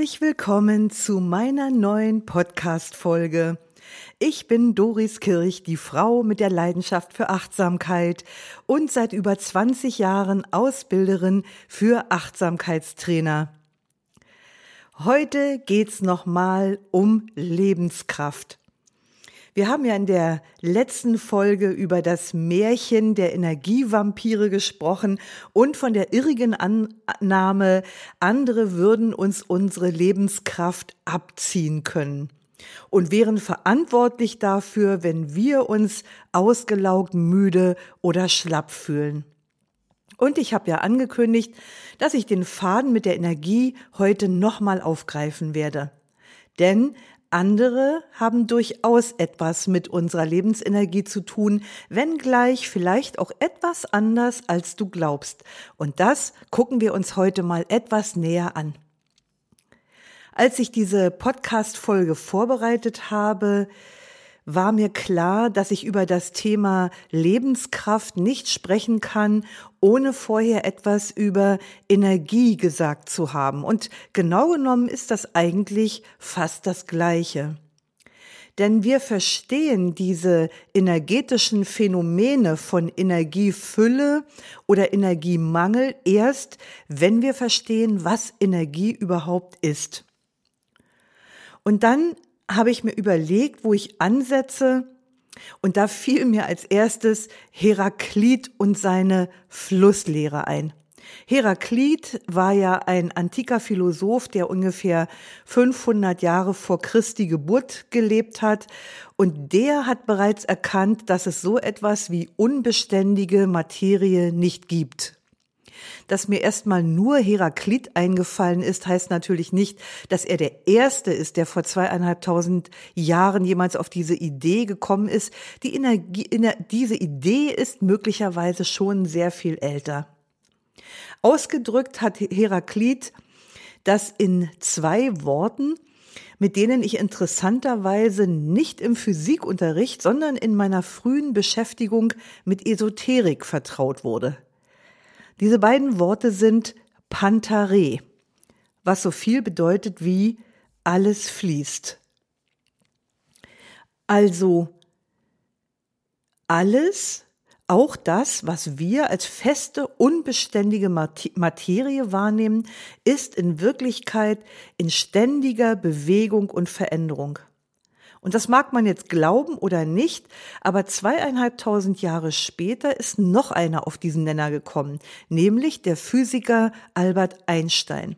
Herzlich willkommen zu meiner neuen Podcast-Folge. Ich bin Doris Kirch, die Frau mit der Leidenschaft für Achtsamkeit und seit über 20 Jahren Ausbilderin für Achtsamkeitstrainer. Heute geht's nochmal um Lebenskraft. Wir haben ja in der letzten Folge über das Märchen der Energievampire gesprochen und von der irrigen Annahme, andere würden uns unsere Lebenskraft abziehen können und wären verantwortlich dafür, wenn wir uns ausgelaugt, müde oder schlapp fühlen. Und ich habe ja angekündigt, dass ich den Faden mit der Energie heute nochmal aufgreifen werde. Denn andere haben durchaus etwas mit unserer Lebensenergie zu tun, wenngleich vielleicht auch etwas anders, als du glaubst. Und das gucken wir uns heute mal etwas näher an. Als ich diese Podcast-Folge vorbereitet habe, war mir klar, dass ich über das Thema Lebenskraft nicht sprechen kann, ohne vorher etwas über Energie gesagt zu haben. Und genau genommen ist das eigentlich fast das Gleiche. Denn wir verstehen diese energetischen Phänomene von Energiefülle oder Energiemangel erst, wenn wir verstehen, was Energie überhaupt ist. Und dann habe ich mir überlegt, wo ich ansetze. Und da fiel mir als erstes Heraklit und seine Flusslehre ein. Heraklit war ja ein antiker Philosoph, der ungefähr 500 Jahre vor Christi Geburt gelebt hat. Und der hat bereits erkannt, dass es so etwas wie unbeständige Materie nicht gibt. Dass mir erstmal nur Heraklit eingefallen ist, heißt natürlich nicht, dass er der Erste ist, der vor zweieinhalbtausend Jahren jemals auf diese Idee gekommen ist. Die Energie, diese Idee ist möglicherweise schon sehr viel älter. Ausgedrückt hat Heraklit das in zwei Worten, mit denen ich interessanterweise nicht im Physikunterricht, sondern in meiner frühen Beschäftigung mit Esoterik vertraut wurde. Diese beiden Worte sind Pantare, was so viel bedeutet wie alles fließt. Also alles, auch das, was wir als feste, unbeständige Materie wahrnehmen, ist in Wirklichkeit in ständiger Bewegung und Veränderung. Und das mag man jetzt glauben oder nicht, aber zweieinhalbtausend Jahre später ist noch einer auf diesen Nenner gekommen, nämlich der Physiker Albert Einstein.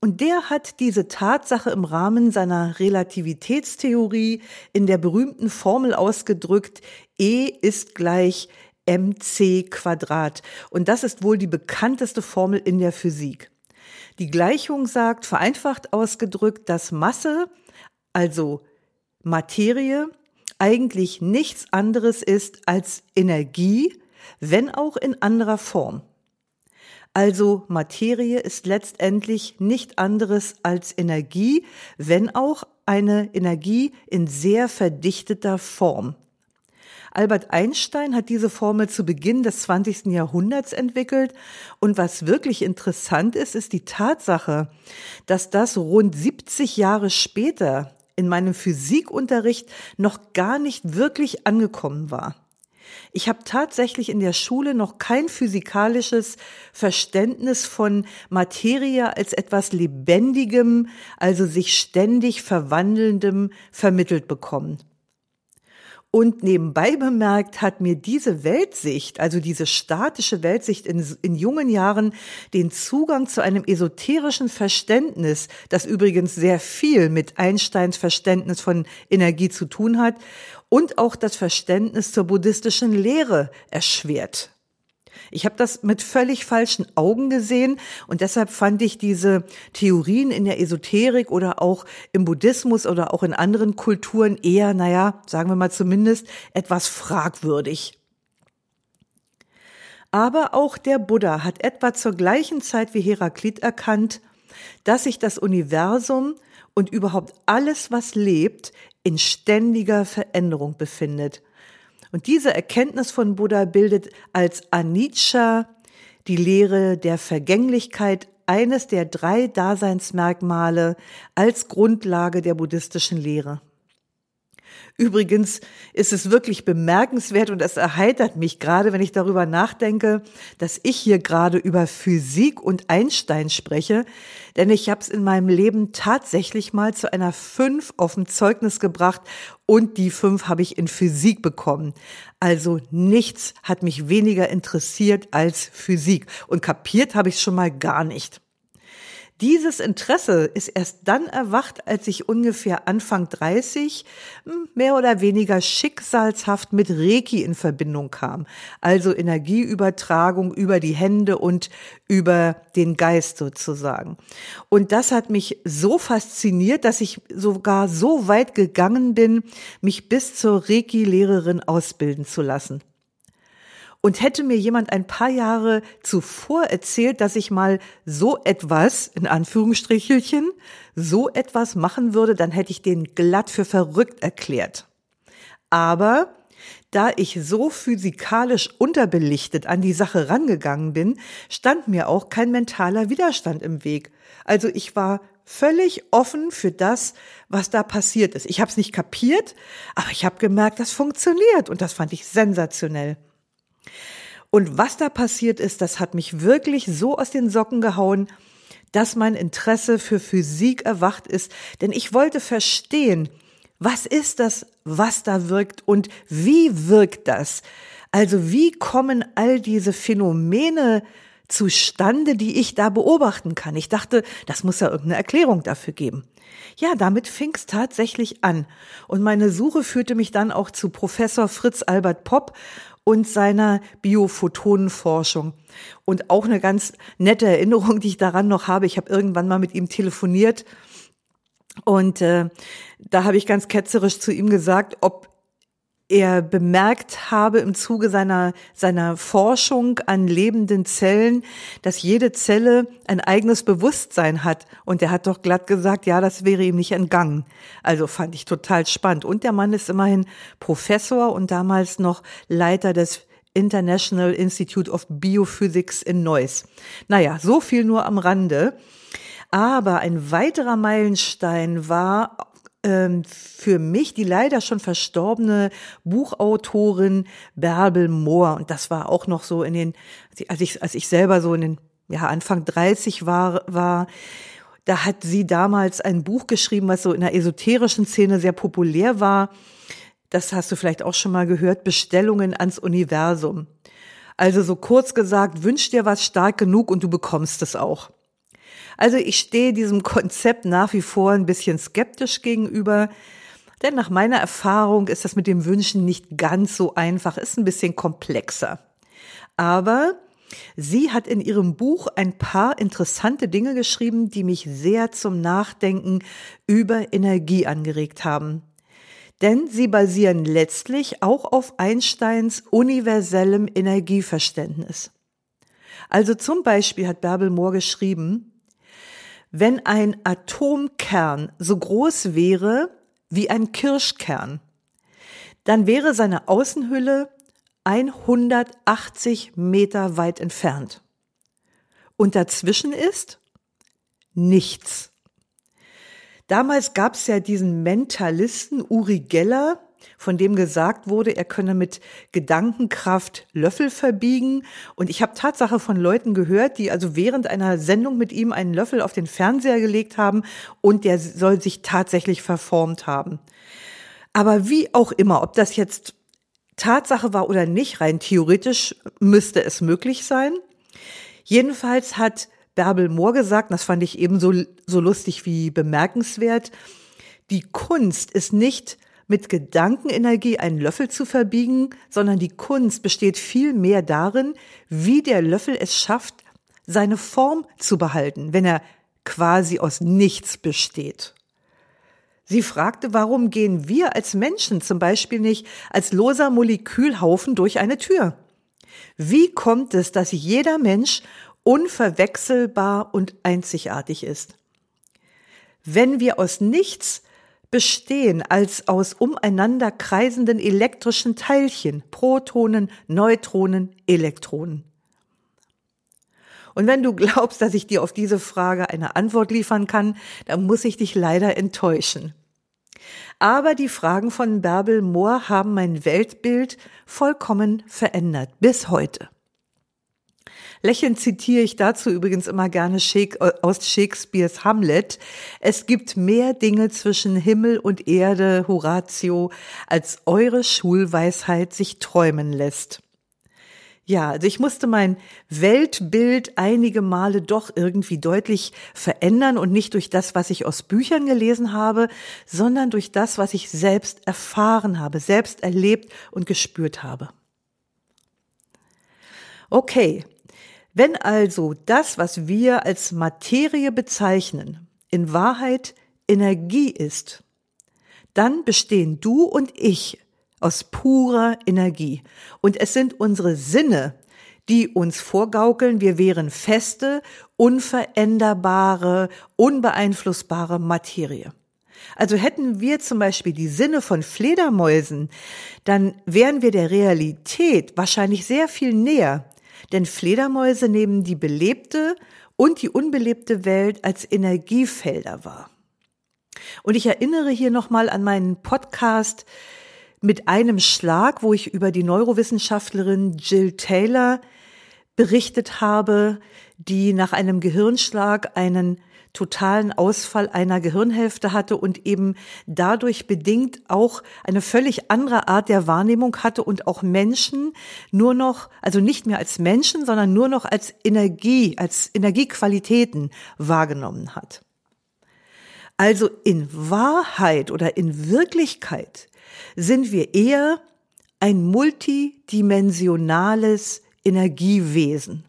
Und der hat diese Tatsache im Rahmen seiner Relativitätstheorie in der berühmten Formel ausgedrückt, E ist gleich mc Quadrat. Und das ist wohl die bekannteste Formel in der Physik. Die Gleichung sagt, vereinfacht ausgedrückt, dass Masse, also Materie eigentlich nichts anderes ist als Energie, wenn auch in anderer Form. Also Materie ist letztendlich nicht anderes als Energie, wenn auch eine Energie in sehr verdichteter Form. Albert Einstein hat diese Formel zu Beginn des 20. Jahrhunderts entwickelt und was wirklich interessant ist, ist die Tatsache, dass das rund 70 Jahre später in meinem Physikunterricht noch gar nicht wirklich angekommen war. Ich habe tatsächlich in der Schule noch kein physikalisches Verständnis von Materie als etwas Lebendigem, also sich ständig verwandelndem vermittelt bekommen. Und nebenbei bemerkt hat mir diese Weltsicht, also diese statische Weltsicht in, in jungen Jahren den Zugang zu einem esoterischen Verständnis, das übrigens sehr viel mit Einsteins Verständnis von Energie zu tun hat, und auch das Verständnis zur buddhistischen Lehre erschwert. Ich habe das mit völlig falschen Augen gesehen und deshalb fand ich diese Theorien in der Esoterik oder auch im Buddhismus oder auch in anderen Kulturen eher, naja, sagen wir mal zumindest, etwas fragwürdig. Aber auch der Buddha hat etwa zur gleichen Zeit wie Heraklit erkannt, dass sich das Universum und überhaupt alles, was lebt, in ständiger Veränderung befindet. Und diese Erkenntnis von Buddha bildet als Anicca die Lehre der Vergänglichkeit eines der drei Daseinsmerkmale als Grundlage der buddhistischen Lehre. Übrigens ist es wirklich bemerkenswert und es erheitert mich gerade, wenn ich darüber nachdenke, dass ich hier gerade über Physik und Einstein spreche, denn ich habe es in meinem Leben tatsächlich mal zu einer fünf auf dem Zeugnis gebracht und die fünf habe ich in Physik bekommen. Also nichts hat mich weniger interessiert als Physik und kapiert habe ich schon mal gar nicht. Dieses Interesse ist erst dann erwacht, als ich ungefähr Anfang 30 hm, mehr oder weniger schicksalshaft mit Reiki in Verbindung kam. Also Energieübertragung über die Hände und über den Geist sozusagen. Und das hat mich so fasziniert, dass ich sogar so weit gegangen bin, mich bis zur Reiki-Lehrerin ausbilden zu lassen. Und hätte mir jemand ein paar Jahre zuvor erzählt, dass ich mal so etwas, in Anführungsstrichelchen, so etwas machen würde, dann hätte ich den glatt für verrückt erklärt. Aber da ich so physikalisch unterbelichtet an die Sache rangegangen bin, stand mir auch kein mentaler Widerstand im Weg. Also ich war völlig offen für das, was da passiert ist. Ich habe es nicht kapiert, aber ich habe gemerkt, das funktioniert und das fand ich sensationell. Und was da passiert ist, das hat mich wirklich so aus den Socken gehauen, dass mein Interesse für Physik erwacht ist, denn ich wollte verstehen, was ist das, was da wirkt und wie wirkt das? Also wie kommen all diese Phänomene zustande, die ich da beobachten kann? Ich dachte, das muss ja irgendeine Erklärung dafür geben. Ja, damit fing es tatsächlich an. Und meine Suche führte mich dann auch zu Professor Fritz Albert Popp und seiner Biophotonenforschung. Und auch eine ganz nette Erinnerung, die ich daran noch habe. Ich habe irgendwann mal mit ihm telefoniert und äh, da habe ich ganz ketzerisch zu ihm gesagt, ob er bemerkt habe im Zuge seiner, seiner Forschung an lebenden Zellen, dass jede Zelle ein eigenes Bewusstsein hat. Und er hat doch glatt gesagt, ja, das wäre ihm nicht entgangen. Also fand ich total spannend. Und der Mann ist immerhin Professor und damals noch Leiter des International Institute of Biophysics in Neuss. Naja, so viel nur am Rande. Aber ein weiterer Meilenstein war ähm, für mich die leider schon verstorbene Buchautorin Bärbel Mohr. Und das war auch noch so in den, als ich, als ich selber so in den, ja, Anfang 30 war, war, da hat sie damals ein Buch geschrieben, was so in der esoterischen Szene sehr populär war. Das hast du vielleicht auch schon mal gehört, Bestellungen ans Universum. Also so kurz gesagt, wünsch dir was stark genug und du bekommst es auch. Also ich stehe diesem Konzept nach wie vor ein bisschen skeptisch gegenüber, denn nach meiner Erfahrung ist das mit dem Wünschen nicht ganz so einfach, ist ein bisschen komplexer. Aber sie hat in ihrem Buch ein paar interessante Dinge geschrieben, die mich sehr zum Nachdenken über Energie angeregt haben. Denn sie basieren letztlich auch auf Einsteins universellem Energieverständnis. Also zum Beispiel hat Bärbel Mohr geschrieben, wenn ein Atomkern so groß wäre wie ein Kirschkern, dann wäre seine Außenhülle 180 Meter weit entfernt. Und dazwischen ist nichts. Damals gab es ja diesen Mentalisten Uri Geller, von dem gesagt wurde, er könne mit Gedankenkraft Löffel verbiegen. Und ich habe Tatsache von Leuten gehört, die also während einer Sendung mit ihm einen Löffel auf den Fernseher gelegt haben und der soll sich tatsächlich verformt haben. Aber wie auch immer, ob das jetzt Tatsache war oder nicht, rein theoretisch müsste es möglich sein. Jedenfalls hat Bärbel Mohr gesagt, das fand ich ebenso so lustig wie bemerkenswert, die Kunst ist nicht mit Gedankenenergie einen Löffel zu verbiegen, sondern die Kunst besteht vielmehr darin, wie der Löffel es schafft, seine Form zu behalten, wenn er quasi aus nichts besteht. Sie fragte, warum gehen wir als Menschen zum Beispiel nicht als loser Molekülhaufen durch eine Tür? Wie kommt es, dass jeder Mensch unverwechselbar und einzigartig ist? Wenn wir aus nichts bestehen als aus umeinander kreisenden elektrischen Teilchen, Protonen, Neutronen, Elektronen. Und wenn du glaubst, dass ich dir auf diese Frage eine Antwort liefern kann, dann muss ich dich leider enttäuschen. Aber die Fragen von Bärbel Mohr haben mein Weltbild vollkommen verändert, bis heute. Lächelnd zitiere ich dazu übrigens immer gerne aus Shakespeares Hamlet. Es gibt mehr Dinge zwischen Himmel und Erde, Horatio, als eure Schulweisheit sich träumen lässt. Ja, also ich musste mein Weltbild einige Male doch irgendwie deutlich verändern und nicht durch das, was ich aus Büchern gelesen habe, sondern durch das, was ich selbst erfahren habe, selbst erlebt und gespürt habe. Okay, wenn also das, was wir als Materie bezeichnen, in Wahrheit Energie ist, dann bestehen du und ich aus purer Energie. Und es sind unsere Sinne, die uns vorgaukeln, wir wären feste, unveränderbare, unbeeinflussbare Materie. Also hätten wir zum Beispiel die Sinne von Fledermäusen, dann wären wir der Realität wahrscheinlich sehr viel näher. Denn Fledermäuse nehmen die belebte und die unbelebte Welt als Energiefelder wahr. Und ich erinnere hier nochmal an meinen Podcast mit einem Schlag, wo ich über die Neurowissenschaftlerin Jill Taylor berichtet habe, die nach einem Gehirnschlag einen totalen Ausfall einer Gehirnhälfte hatte und eben dadurch bedingt auch eine völlig andere Art der Wahrnehmung hatte und auch Menschen nur noch, also nicht mehr als Menschen, sondern nur noch als Energie, als Energiequalitäten wahrgenommen hat. Also in Wahrheit oder in Wirklichkeit sind wir eher ein multidimensionales Energiewesen.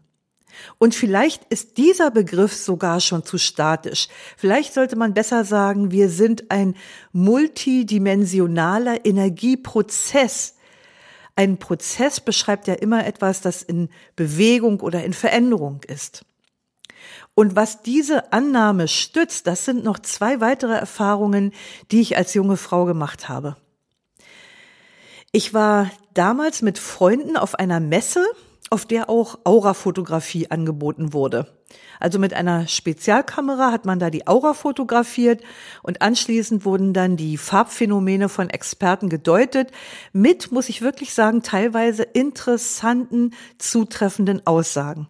Und vielleicht ist dieser Begriff sogar schon zu statisch. Vielleicht sollte man besser sagen, wir sind ein multidimensionaler Energieprozess. Ein Prozess beschreibt ja immer etwas, das in Bewegung oder in Veränderung ist. Und was diese Annahme stützt, das sind noch zwei weitere Erfahrungen, die ich als junge Frau gemacht habe. Ich war damals mit Freunden auf einer Messe, auf der auch Aurafotografie angeboten wurde. Also mit einer Spezialkamera hat man da die Aura fotografiert und anschließend wurden dann die Farbphänomene von Experten gedeutet mit, muss ich wirklich sagen, teilweise interessanten, zutreffenden Aussagen.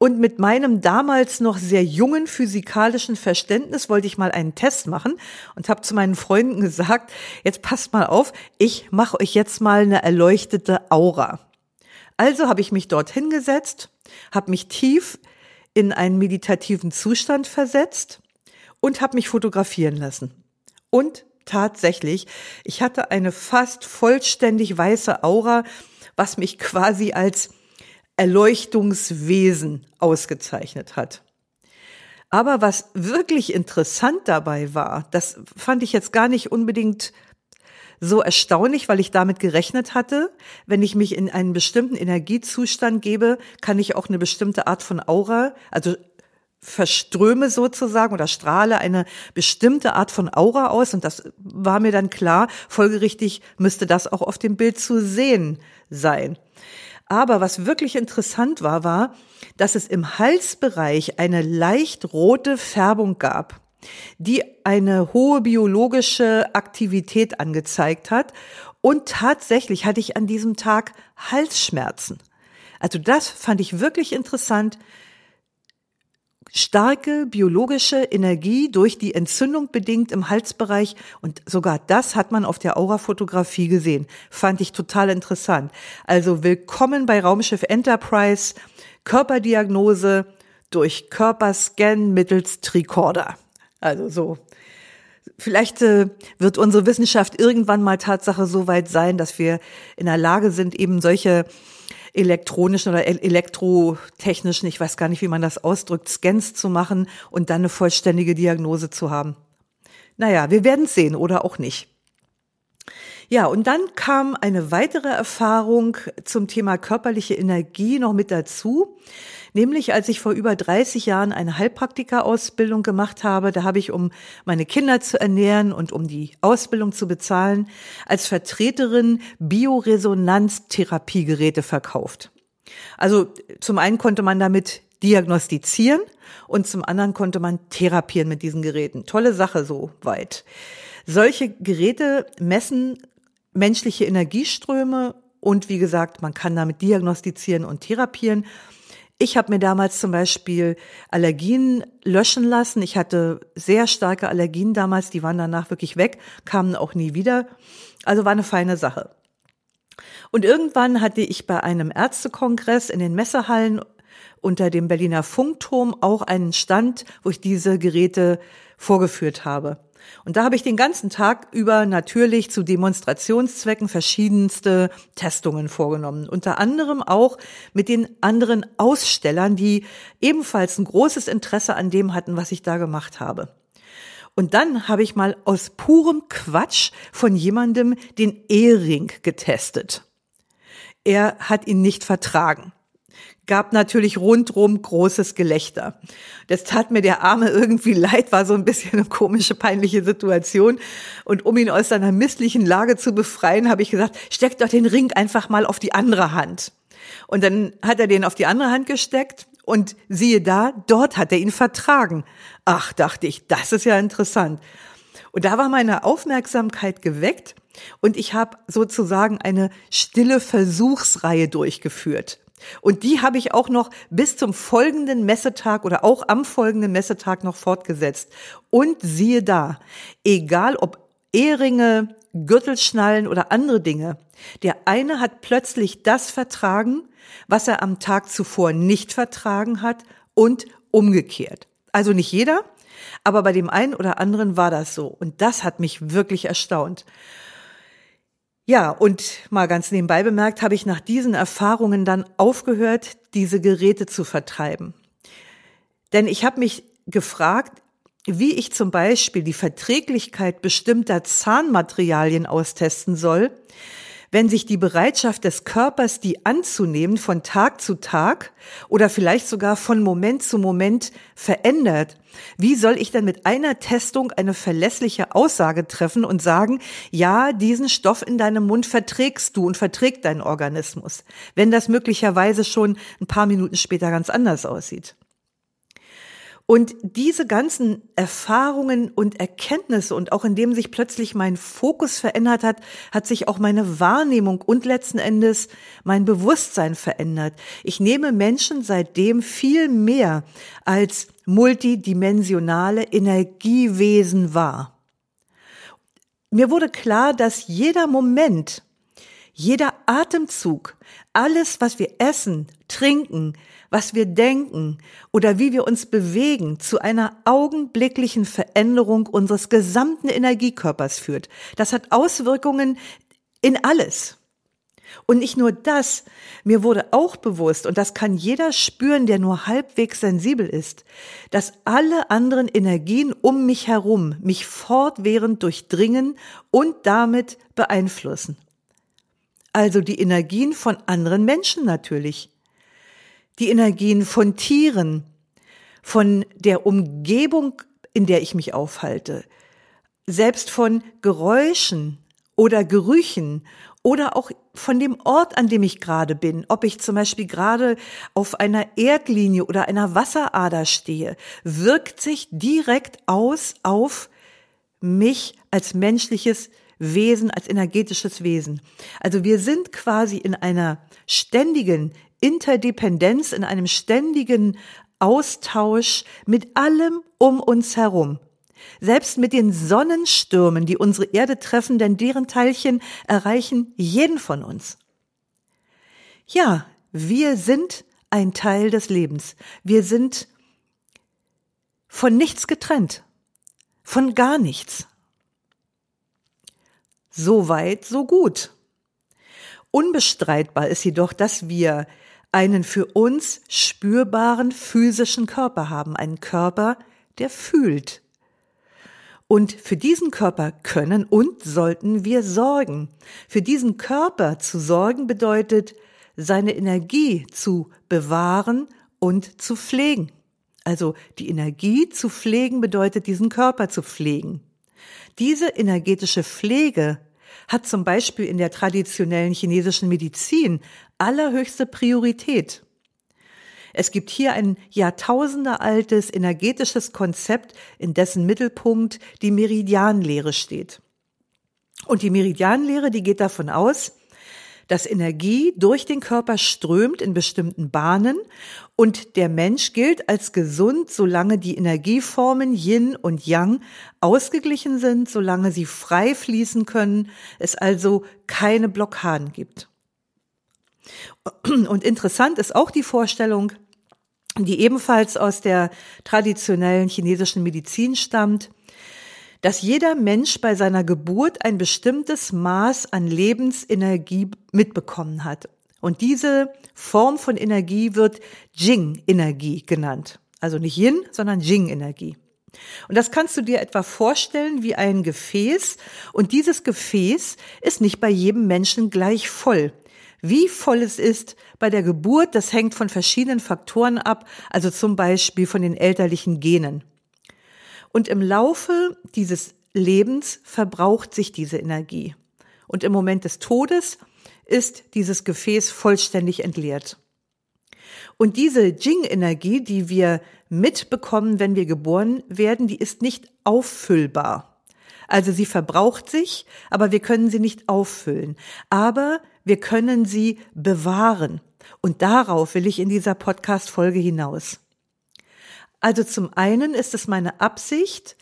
Und mit meinem damals noch sehr jungen physikalischen Verständnis wollte ich mal einen Test machen und habe zu meinen Freunden gesagt, jetzt passt mal auf, ich mache euch jetzt mal eine erleuchtete Aura. Also habe ich mich dort hingesetzt, habe mich tief in einen meditativen Zustand versetzt und habe mich fotografieren lassen. Und tatsächlich, ich hatte eine fast vollständig weiße Aura, was mich quasi als Erleuchtungswesen ausgezeichnet hat. Aber was wirklich interessant dabei war, das fand ich jetzt gar nicht unbedingt so erstaunlich, weil ich damit gerechnet hatte, wenn ich mich in einen bestimmten Energiezustand gebe, kann ich auch eine bestimmte Art von Aura, also verströme sozusagen oder strahle eine bestimmte Art von Aura aus. Und das war mir dann klar, folgerichtig müsste das auch auf dem Bild zu sehen sein. Aber was wirklich interessant war, war, dass es im Halsbereich eine leicht rote Färbung gab, die eine hohe biologische Aktivität angezeigt hat. Und tatsächlich hatte ich an diesem Tag Halsschmerzen. Also das fand ich wirklich interessant, starke biologische Energie durch die Entzündung bedingt im Halsbereich und sogar das hat man auf der Aura-Fotografie gesehen. Fand ich total interessant. Also willkommen bei Raumschiff Enterprise, Körperdiagnose durch Körperscan mittels Tricorder. Also so vielleicht äh, wird unsere Wissenschaft irgendwann mal Tatsache so weit sein, dass wir in der Lage sind, eben solche elektronischen oder elektrotechnischen, ich weiß gar nicht, wie man das ausdrückt, Scans zu machen und dann eine vollständige Diagnose zu haben. Naja, wir werden sehen oder auch nicht. Ja, und dann kam eine weitere Erfahrung zum Thema körperliche Energie noch mit dazu. Nämlich als ich vor über 30 Jahren eine Heilpraktika-Ausbildung gemacht habe, da habe ich, um meine Kinder zu ernähren und um die Ausbildung zu bezahlen, als Vertreterin Bioresonanztherapiegeräte verkauft. Also zum einen konnte man damit diagnostizieren und zum anderen konnte man therapieren mit diesen Geräten. Tolle Sache so weit. Solche Geräte messen menschliche Energieströme und wie gesagt, man kann damit diagnostizieren und therapieren. Ich habe mir damals zum Beispiel Allergien löschen lassen. Ich hatte sehr starke Allergien damals, die waren danach wirklich weg, kamen auch nie wieder. Also war eine feine Sache. Und irgendwann hatte ich bei einem Ärztekongress in den Messehallen unter dem Berliner Funkturm auch einen Stand, wo ich diese Geräte vorgeführt habe. Und da habe ich den ganzen Tag über natürlich zu Demonstrationszwecken verschiedenste Testungen vorgenommen. Unter anderem auch mit den anderen Ausstellern, die ebenfalls ein großes Interesse an dem hatten, was ich da gemacht habe. Und dann habe ich mal aus purem Quatsch von jemandem den Ehering getestet. Er hat ihn nicht vertragen gab natürlich rundrum großes Gelächter. Das tat mir der Arme irgendwie leid, war so ein bisschen eine komische, peinliche Situation. Und um ihn aus seiner misslichen Lage zu befreien, habe ich gesagt, steck doch den Ring einfach mal auf die andere Hand. Und dann hat er den auf die andere Hand gesteckt und siehe da, dort hat er ihn vertragen. Ach, dachte ich, das ist ja interessant. Und da war meine Aufmerksamkeit geweckt und ich habe sozusagen eine stille Versuchsreihe durchgeführt. Und die habe ich auch noch bis zum folgenden Messetag oder auch am folgenden Messetag noch fortgesetzt. Und siehe da, egal ob Ehringe, Gürtelschnallen oder andere Dinge, der eine hat plötzlich das vertragen, was er am Tag zuvor nicht vertragen hat und umgekehrt. Also nicht jeder, aber bei dem einen oder anderen war das so. Und das hat mich wirklich erstaunt. Ja, und mal ganz nebenbei bemerkt, habe ich nach diesen Erfahrungen dann aufgehört, diese Geräte zu vertreiben. Denn ich habe mich gefragt, wie ich zum Beispiel die Verträglichkeit bestimmter Zahnmaterialien austesten soll, wenn sich die Bereitschaft des Körpers, die anzunehmen, von Tag zu Tag oder vielleicht sogar von Moment zu Moment verändert, wie soll ich denn mit einer Testung eine verlässliche Aussage treffen und sagen, ja, diesen Stoff in deinem Mund verträgst du und verträgt dein Organismus, wenn das möglicherweise schon ein paar Minuten später ganz anders aussieht? Und diese ganzen Erfahrungen und Erkenntnisse und auch indem sich plötzlich mein Fokus verändert hat, hat sich auch meine Wahrnehmung und letzten Endes mein Bewusstsein verändert. Ich nehme Menschen seitdem viel mehr als multidimensionale Energiewesen wahr. Mir wurde klar, dass jeder Moment, jeder Atemzug, alles, was wir essen, trinken, was wir denken oder wie wir uns bewegen, zu einer augenblicklichen Veränderung unseres gesamten Energiekörpers führt. Das hat Auswirkungen in alles. Und nicht nur das, mir wurde auch bewusst, und das kann jeder spüren, der nur halbwegs sensibel ist, dass alle anderen Energien um mich herum mich fortwährend durchdringen und damit beeinflussen. Also die Energien von anderen Menschen natürlich die Energien von Tieren, von der Umgebung, in der ich mich aufhalte, selbst von Geräuschen oder Gerüchen oder auch von dem Ort, an dem ich gerade bin, ob ich zum Beispiel gerade auf einer Erdlinie oder einer Wasserader stehe, wirkt sich direkt aus auf mich als menschliches Wesen, als energetisches Wesen. Also wir sind quasi in einer ständigen Interdependenz, in einem ständigen Austausch mit allem um uns herum. Selbst mit den Sonnenstürmen, die unsere Erde treffen, denn deren Teilchen erreichen jeden von uns. Ja, wir sind ein Teil des Lebens. Wir sind von nichts getrennt, von gar nichts. So weit, so gut. Unbestreitbar ist jedoch, dass wir einen für uns spürbaren physischen Körper haben, einen Körper, der fühlt. Und für diesen Körper können und sollten wir sorgen. Für diesen Körper zu sorgen bedeutet, seine Energie zu bewahren und zu pflegen. Also die Energie zu pflegen bedeutet, diesen Körper zu pflegen. Diese energetische Pflege hat zum Beispiel in der traditionellen chinesischen Medizin allerhöchste Priorität. Es gibt hier ein jahrtausendealtes energetisches Konzept, in dessen Mittelpunkt die Meridianlehre steht. Und die Meridianlehre, die geht davon aus, dass Energie durch den Körper strömt in bestimmten Bahnen und der Mensch gilt als gesund, solange die Energieformen Yin und Yang ausgeglichen sind, solange sie frei fließen können, es also keine Blockaden gibt. Und interessant ist auch die Vorstellung, die ebenfalls aus der traditionellen chinesischen Medizin stammt, dass jeder Mensch bei seiner Geburt ein bestimmtes Maß an Lebensenergie mitbekommen hat. Und diese Form von Energie wird Jing-Energie genannt. Also nicht Yin, sondern Jing-Energie. Und das kannst du dir etwa vorstellen wie ein Gefäß. Und dieses Gefäß ist nicht bei jedem Menschen gleich voll. Wie voll es ist bei der Geburt, das hängt von verschiedenen Faktoren ab, also zum Beispiel von den elterlichen Genen. Und im Laufe dieses Lebens verbraucht sich diese Energie. Und im Moment des Todes ist dieses Gefäß vollständig entleert. Und diese Jing-Energie, die wir mitbekommen, wenn wir geboren werden, die ist nicht auffüllbar. Also sie verbraucht sich, aber wir können sie nicht auffüllen. Aber wir können sie bewahren. Und darauf will ich in dieser Podcast-Folge hinaus. Also zum einen ist es meine Absicht,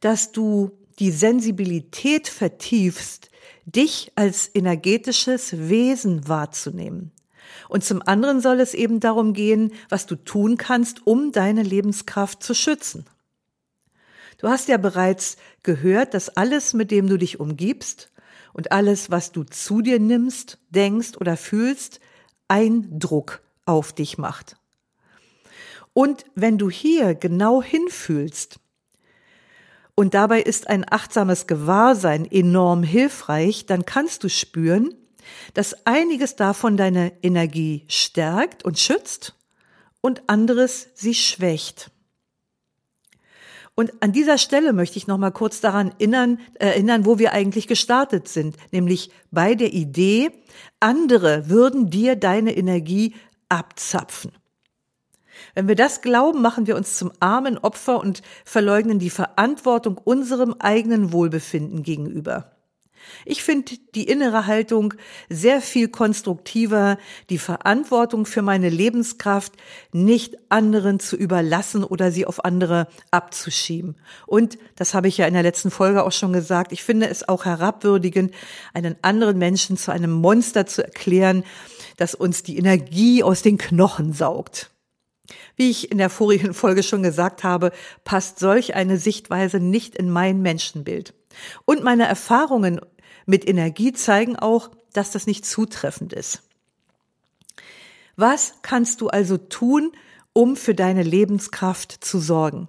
dass du die Sensibilität vertiefst, dich als energetisches Wesen wahrzunehmen. Und zum anderen soll es eben darum gehen, was du tun kannst, um deine Lebenskraft zu schützen. Du hast ja bereits gehört, dass alles, mit dem du dich umgibst und alles, was du zu dir nimmst, denkst oder fühlst, Eindruck auf dich macht. Und wenn du hier genau hinfühlst, und dabei ist ein achtsames Gewahrsein enorm hilfreich, dann kannst du spüren, dass einiges davon deine Energie stärkt und schützt und anderes sie schwächt. Und an dieser Stelle möchte ich noch mal kurz daran erinnern, erinnern, wo wir eigentlich gestartet sind, nämlich bei der Idee, andere würden dir deine Energie abzapfen. Wenn wir das glauben, machen wir uns zum armen Opfer und verleugnen die Verantwortung unserem eigenen Wohlbefinden gegenüber. Ich finde die innere Haltung sehr viel konstruktiver, die Verantwortung für meine Lebenskraft nicht anderen zu überlassen oder sie auf andere abzuschieben. Und, das habe ich ja in der letzten Folge auch schon gesagt, ich finde es auch herabwürdigend, einen anderen Menschen zu einem Monster zu erklären, das uns die Energie aus den Knochen saugt. Wie ich in der vorigen Folge schon gesagt habe, passt solch eine Sichtweise nicht in mein Menschenbild. Und meine Erfahrungen mit Energie zeigen auch, dass das nicht zutreffend ist. Was kannst du also tun, um für deine Lebenskraft zu sorgen?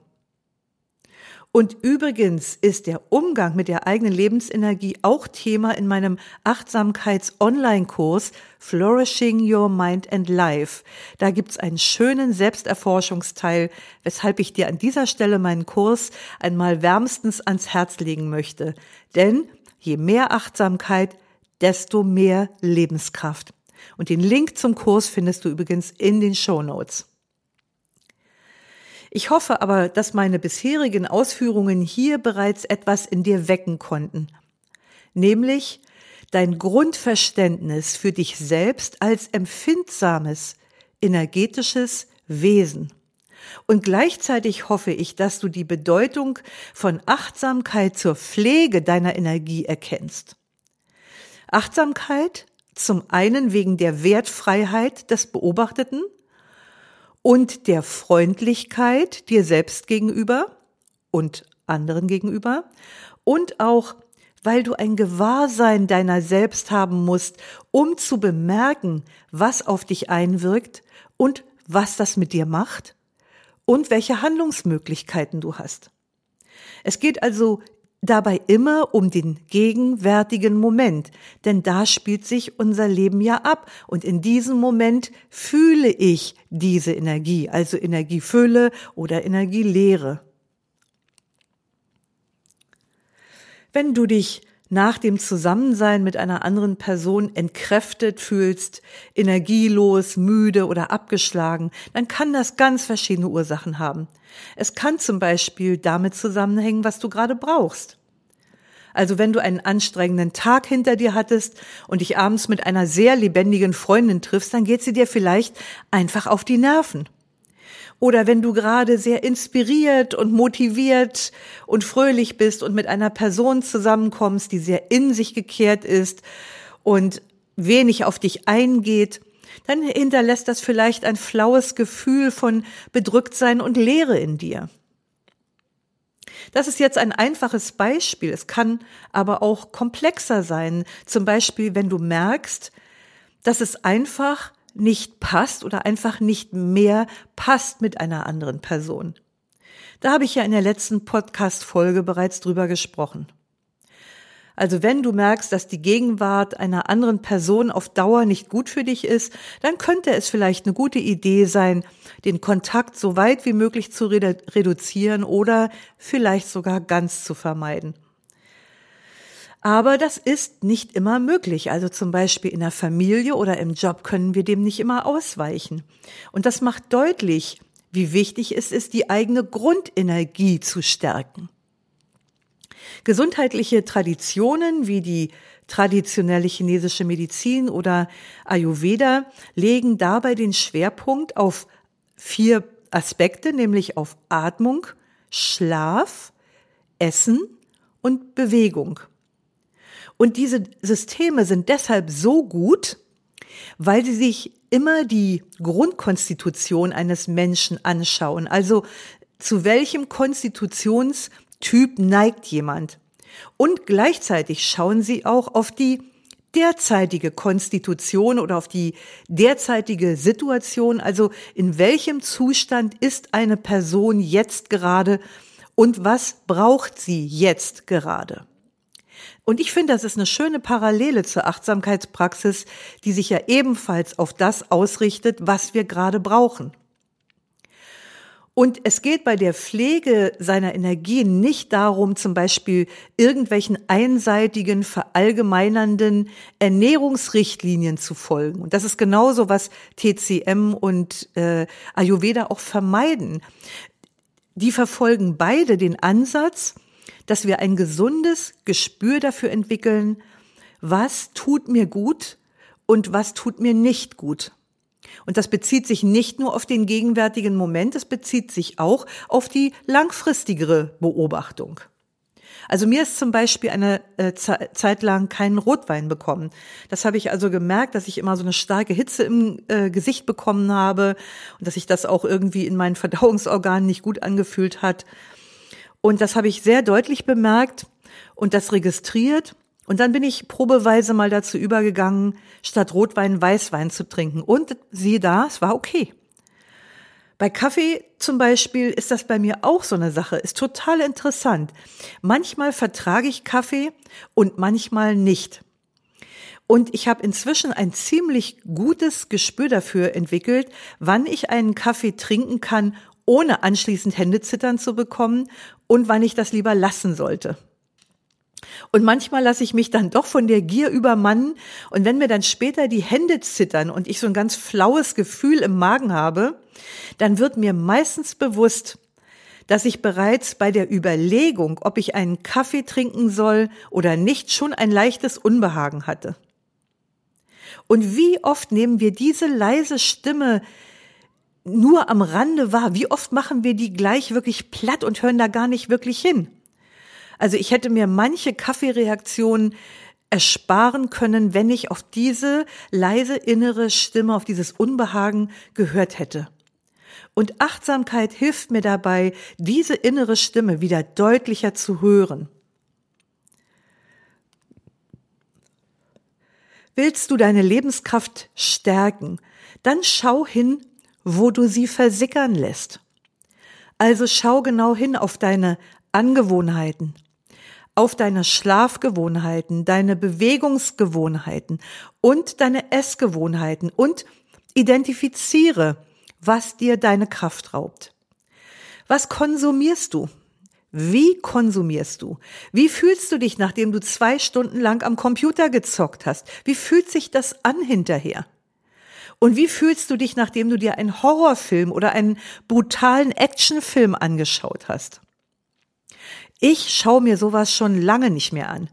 Und übrigens ist der Umgang mit der eigenen Lebensenergie auch Thema in meinem Achtsamkeits-Online-Kurs Flourishing Your Mind and Life. Da gibt's einen schönen Selbsterforschungsteil, weshalb ich dir an dieser Stelle meinen Kurs einmal wärmstens ans Herz legen möchte. Denn Je mehr Achtsamkeit, desto mehr Lebenskraft. Und den Link zum Kurs findest du übrigens in den Show Notes. Ich hoffe aber, dass meine bisherigen Ausführungen hier bereits etwas in dir wecken konnten. Nämlich dein Grundverständnis für dich selbst als empfindsames, energetisches Wesen. Und gleichzeitig hoffe ich, dass du die Bedeutung von Achtsamkeit zur Pflege deiner Energie erkennst. Achtsamkeit zum einen wegen der Wertfreiheit des Beobachteten und der Freundlichkeit dir selbst gegenüber und anderen gegenüber und auch weil du ein Gewahrsein deiner selbst haben musst, um zu bemerken, was auf dich einwirkt und was das mit dir macht und welche Handlungsmöglichkeiten du hast. Es geht also dabei immer um den gegenwärtigen Moment, denn da spielt sich unser Leben ja ab und in diesem Moment fühle ich diese Energie, also Energiefülle oder Energielehre. Wenn du dich nach dem Zusammensein mit einer anderen Person entkräftet fühlst, energielos, müde oder abgeschlagen, dann kann das ganz verschiedene Ursachen haben. Es kann zum Beispiel damit zusammenhängen, was du gerade brauchst. Also wenn du einen anstrengenden Tag hinter dir hattest und dich abends mit einer sehr lebendigen Freundin triffst, dann geht sie dir vielleicht einfach auf die Nerven. Oder wenn du gerade sehr inspiriert und motiviert und fröhlich bist und mit einer Person zusammenkommst, die sehr in sich gekehrt ist und wenig auf dich eingeht, dann hinterlässt das vielleicht ein flaues Gefühl von Bedrücktsein und Leere in dir. Das ist jetzt ein einfaches Beispiel. Es kann aber auch komplexer sein. Zum Beispiel, wenn du merkst, dass es einfach nicht passt oder einfach nicht mehr passt mit einer anderen Person. Da habe ich ja in der letzten Podcast-Folge bereits drüber gesprochen. Also wenn du merkst, dass die Gegenwart einer anderen Person auf Dauer nicht gut für dich ist, dann könnte es vielleicht eine gute Idee sein, den Kontakt so weit wie möglich zu reduzieren oder vielleicht sogar ganz zu vermeiden. Aber das ist nicht immer möglich. Also zum Beispiel in der Familie oder im Job können wir dem nicht immer ausweichen. Und das macht deutlich, wie wichtig es ist, die eigene Grundenergie zu stärken. Gesundheitliche Traditionen wie die traditionelle chinesische Medizin oder Ayurveda legen dabei den Schwerpunkt auf vier Aspekte, nämlich auf Atmung, Schlaf, Essen und Bewegung. Und diese Systeme sind deshalb so gut, weil sie sich immer die Grundkonstitution eines Menschen anschauen. Also zu welchem Konstitutionstyp neigt jemand? Und gleichzeitig schauen sie auch auf die derzeitige Konstitution oder auf die derzeitige Situation, also in welchem Zustand ist eine Person jetzt gerade und was braucht sie jetzt gerade. Und ich finde, das ist eine schöne Parallele zur Achtsamkeitspraxis, die sich ja ebenfalls auf das ausrichtet, was wir gerade brauchen. Und es geht bei der Pflege seiner Energie nicht darum, zum Beispiel irgendwelchen einseitigen, verallgemeinernden Ernährungsrichtlinien zu folgen. Und das ist genauso, was TCM und äh, Ayurveda auch vermeiden. Die verfolgen beide den Ansatz, dass wir ein gesundes Gespür dafür entwickeln, was tut mir gut und was tut mir nicht gut. Und das bezieht sich nicht nur auf den gegenwärtigen Moment, es bezieht sich auch auf die langfristigere Beobachtung. Also mir ist zum Beispiel eine äh, Zeit lang keinen Rotwein bekommen. Das habe ich also gemerkt, dass ich immer so eine starke Hitze im äh, Gesicht bekommen habe und dass sich das auch irgendwie in meinen Verdauungsorganen nicht gut angefühlt hat. Und das habe ich sehr deutlich bemerkt und das registriert. Und dann bin ich probeweise mal dazu übergegangen, statt Rotwein Weißwein zu trinken. Und siehe da, es war okay. Bei Kaffee zum Beispiel ist das bei mir auch so eine Sache, ist total interessant. Manchmal vertrage ich Kaffee und manchmal nicht. Und ich habe inzwischen ein ziemlich gutes Gespür dafür entwickelt, wann ich einen Kaffee trinken kann, ohne anschließend Händezittern zu bekommen und wann ich das lieber lassen sollte. Und manchmal lasse ich mich dann doch von der Gier übermannen und wenn mir dann später die Hände zittern und ich so ein ganz flaues Gefühl im Magen habe, dann wird mir meistens bewusst, dass ich bereits bei der Überlegung, ob ich einen Kaffee trinken soll oder nicht, schon ein leichtes Unbehagen hatte. Und wie oft nehmen wir diese leise Stimme nur am Rande wahr. Wie oft machen wir die gleich wirklich platt und hören da gar nicht wirklich hin? Also ich hätte mir manche Kaffeereaktionen ersparen können, wenn ich auf diese leise innere Stimme, auf dieses Unbehagen gehört hätte. Und Achtsamkeit hilft mir dabei, diese innere Stimme wieder deutlicher zu hören. Willst du deine Lebenskraft stärken, dann schau hin, wo du sie versickern lässt. Also schau genau hin auf deine Angewohnheiten, auf deine Schlafgewohnheiten, deine Bewegungsgewohnheiten und deine Essgewohnheiten und identifiziere, was dir deine Kraft raubt. Was konsumierst du? Wie konsumierst du? Wie fühlst du dich, nachdem du zwei Stunden lang am Computer gezockt hast? Wie fühlt sich das an hinterher? Und wie fühlst du dich, nachdem du dir einen Horrorfilm oder einen brutalen Actionfilm angeschaut hast? Ich schaue mir sowas schon lange nicht mehr an.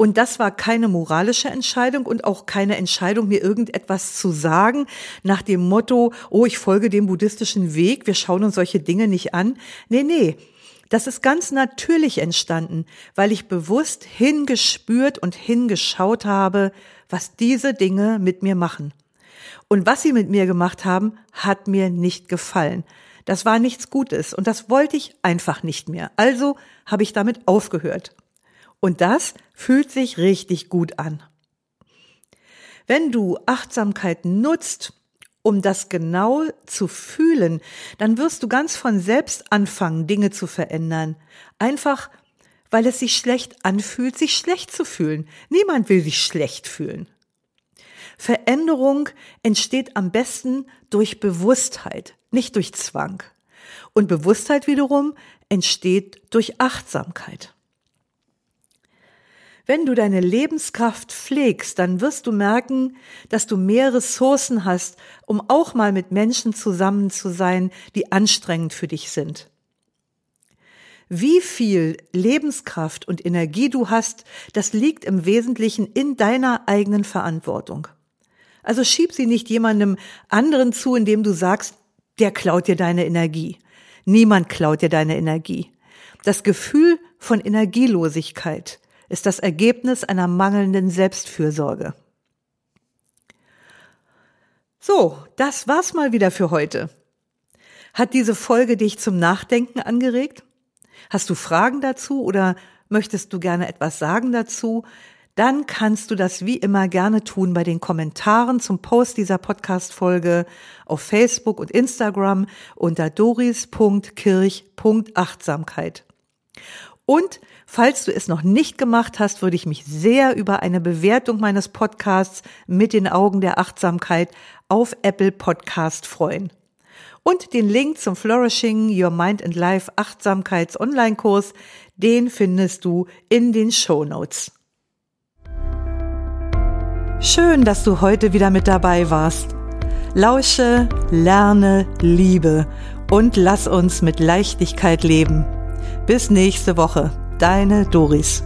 Und das war keine moralische Entscheidung und auch keine Entscheidung, mir irgendetwas zu sagen nach dem Motto, oh, ich folge dem buddhistischen Weg, wir schauen uns solche Dinge nicht an. Nee, nee. Das ist ganz natürlich entstanden, weil ich bewusst hingespürt und hingeschaut habe, was diese Dinge mit mir machen. Und was sie mit mir gemacht haben, hat mir nicht gefallen. Das war nichts Gutes und das wollte ich einfach nicht mehr. Also habe ich damit aufgehört. Und das fühlt sich richtig gut an. Wenn du Achtsamkeit nutzt, um das genau zu fühlen, dann wirst du ganz von selbst anfangen, Dinge zu verändern. Einfach, weil es sich schlecht anfühlt, sich schlecht zu fühlen. Niemand will sich schlecht fühlen. Veränderung entsteht am besten durch Bewusstheit, nicht durch Zwang. Und Bewusstheit wiederum entsteht durch Achtsamkeit. Wenn du deine Lebenskraft pflegst, dann wirst du merken, dass du mehr Ressourcen hast, um auch mal mit Menschen zusammen zu sein, die anstrengend für dich sind. Wie viel Lebenskraft und Energie du hast, das liegt im Wesentlichen in deiner eigenen Verantwortung. Also schieb sie nicht jemandem anderen zu, indem du sagst, der klaut dir deine Energie. Niemand klaut dir deine Energie. Das Gefühl von Energielosigkeit ist das Ergebnis einer mangelnden Selbstfürsorge. So, das war's mal wieder für heute. Hat diese Folge dich zum Nachdenken angeregt? Hast du Fragen dazu oder möchtest du gerne etwas sagen dazu? Dann kannst du das wie immer gerne tun bei den Kommentaren zum Post dieser Podcast-Folge auf Facebook und Instagram unter doris.kirch.achtsamkeit. Und falls du es noch nicht gemacht hast, würde ich mich sehr über eine Bewertung meines Podcasts mit den Augen der Achtsamkeit auf Apple Podcast freuen. Und den Link zum Flourishing Your Mind and Life Achtsamkeits Online-Kurs, den findest du in den Show Notes. Schön, dass du heute wieder mit dabei warst. Lausche, lerne, liebe und lass uns mit Leichtigkeit leben. Bis nächste Woche. Deine Doris.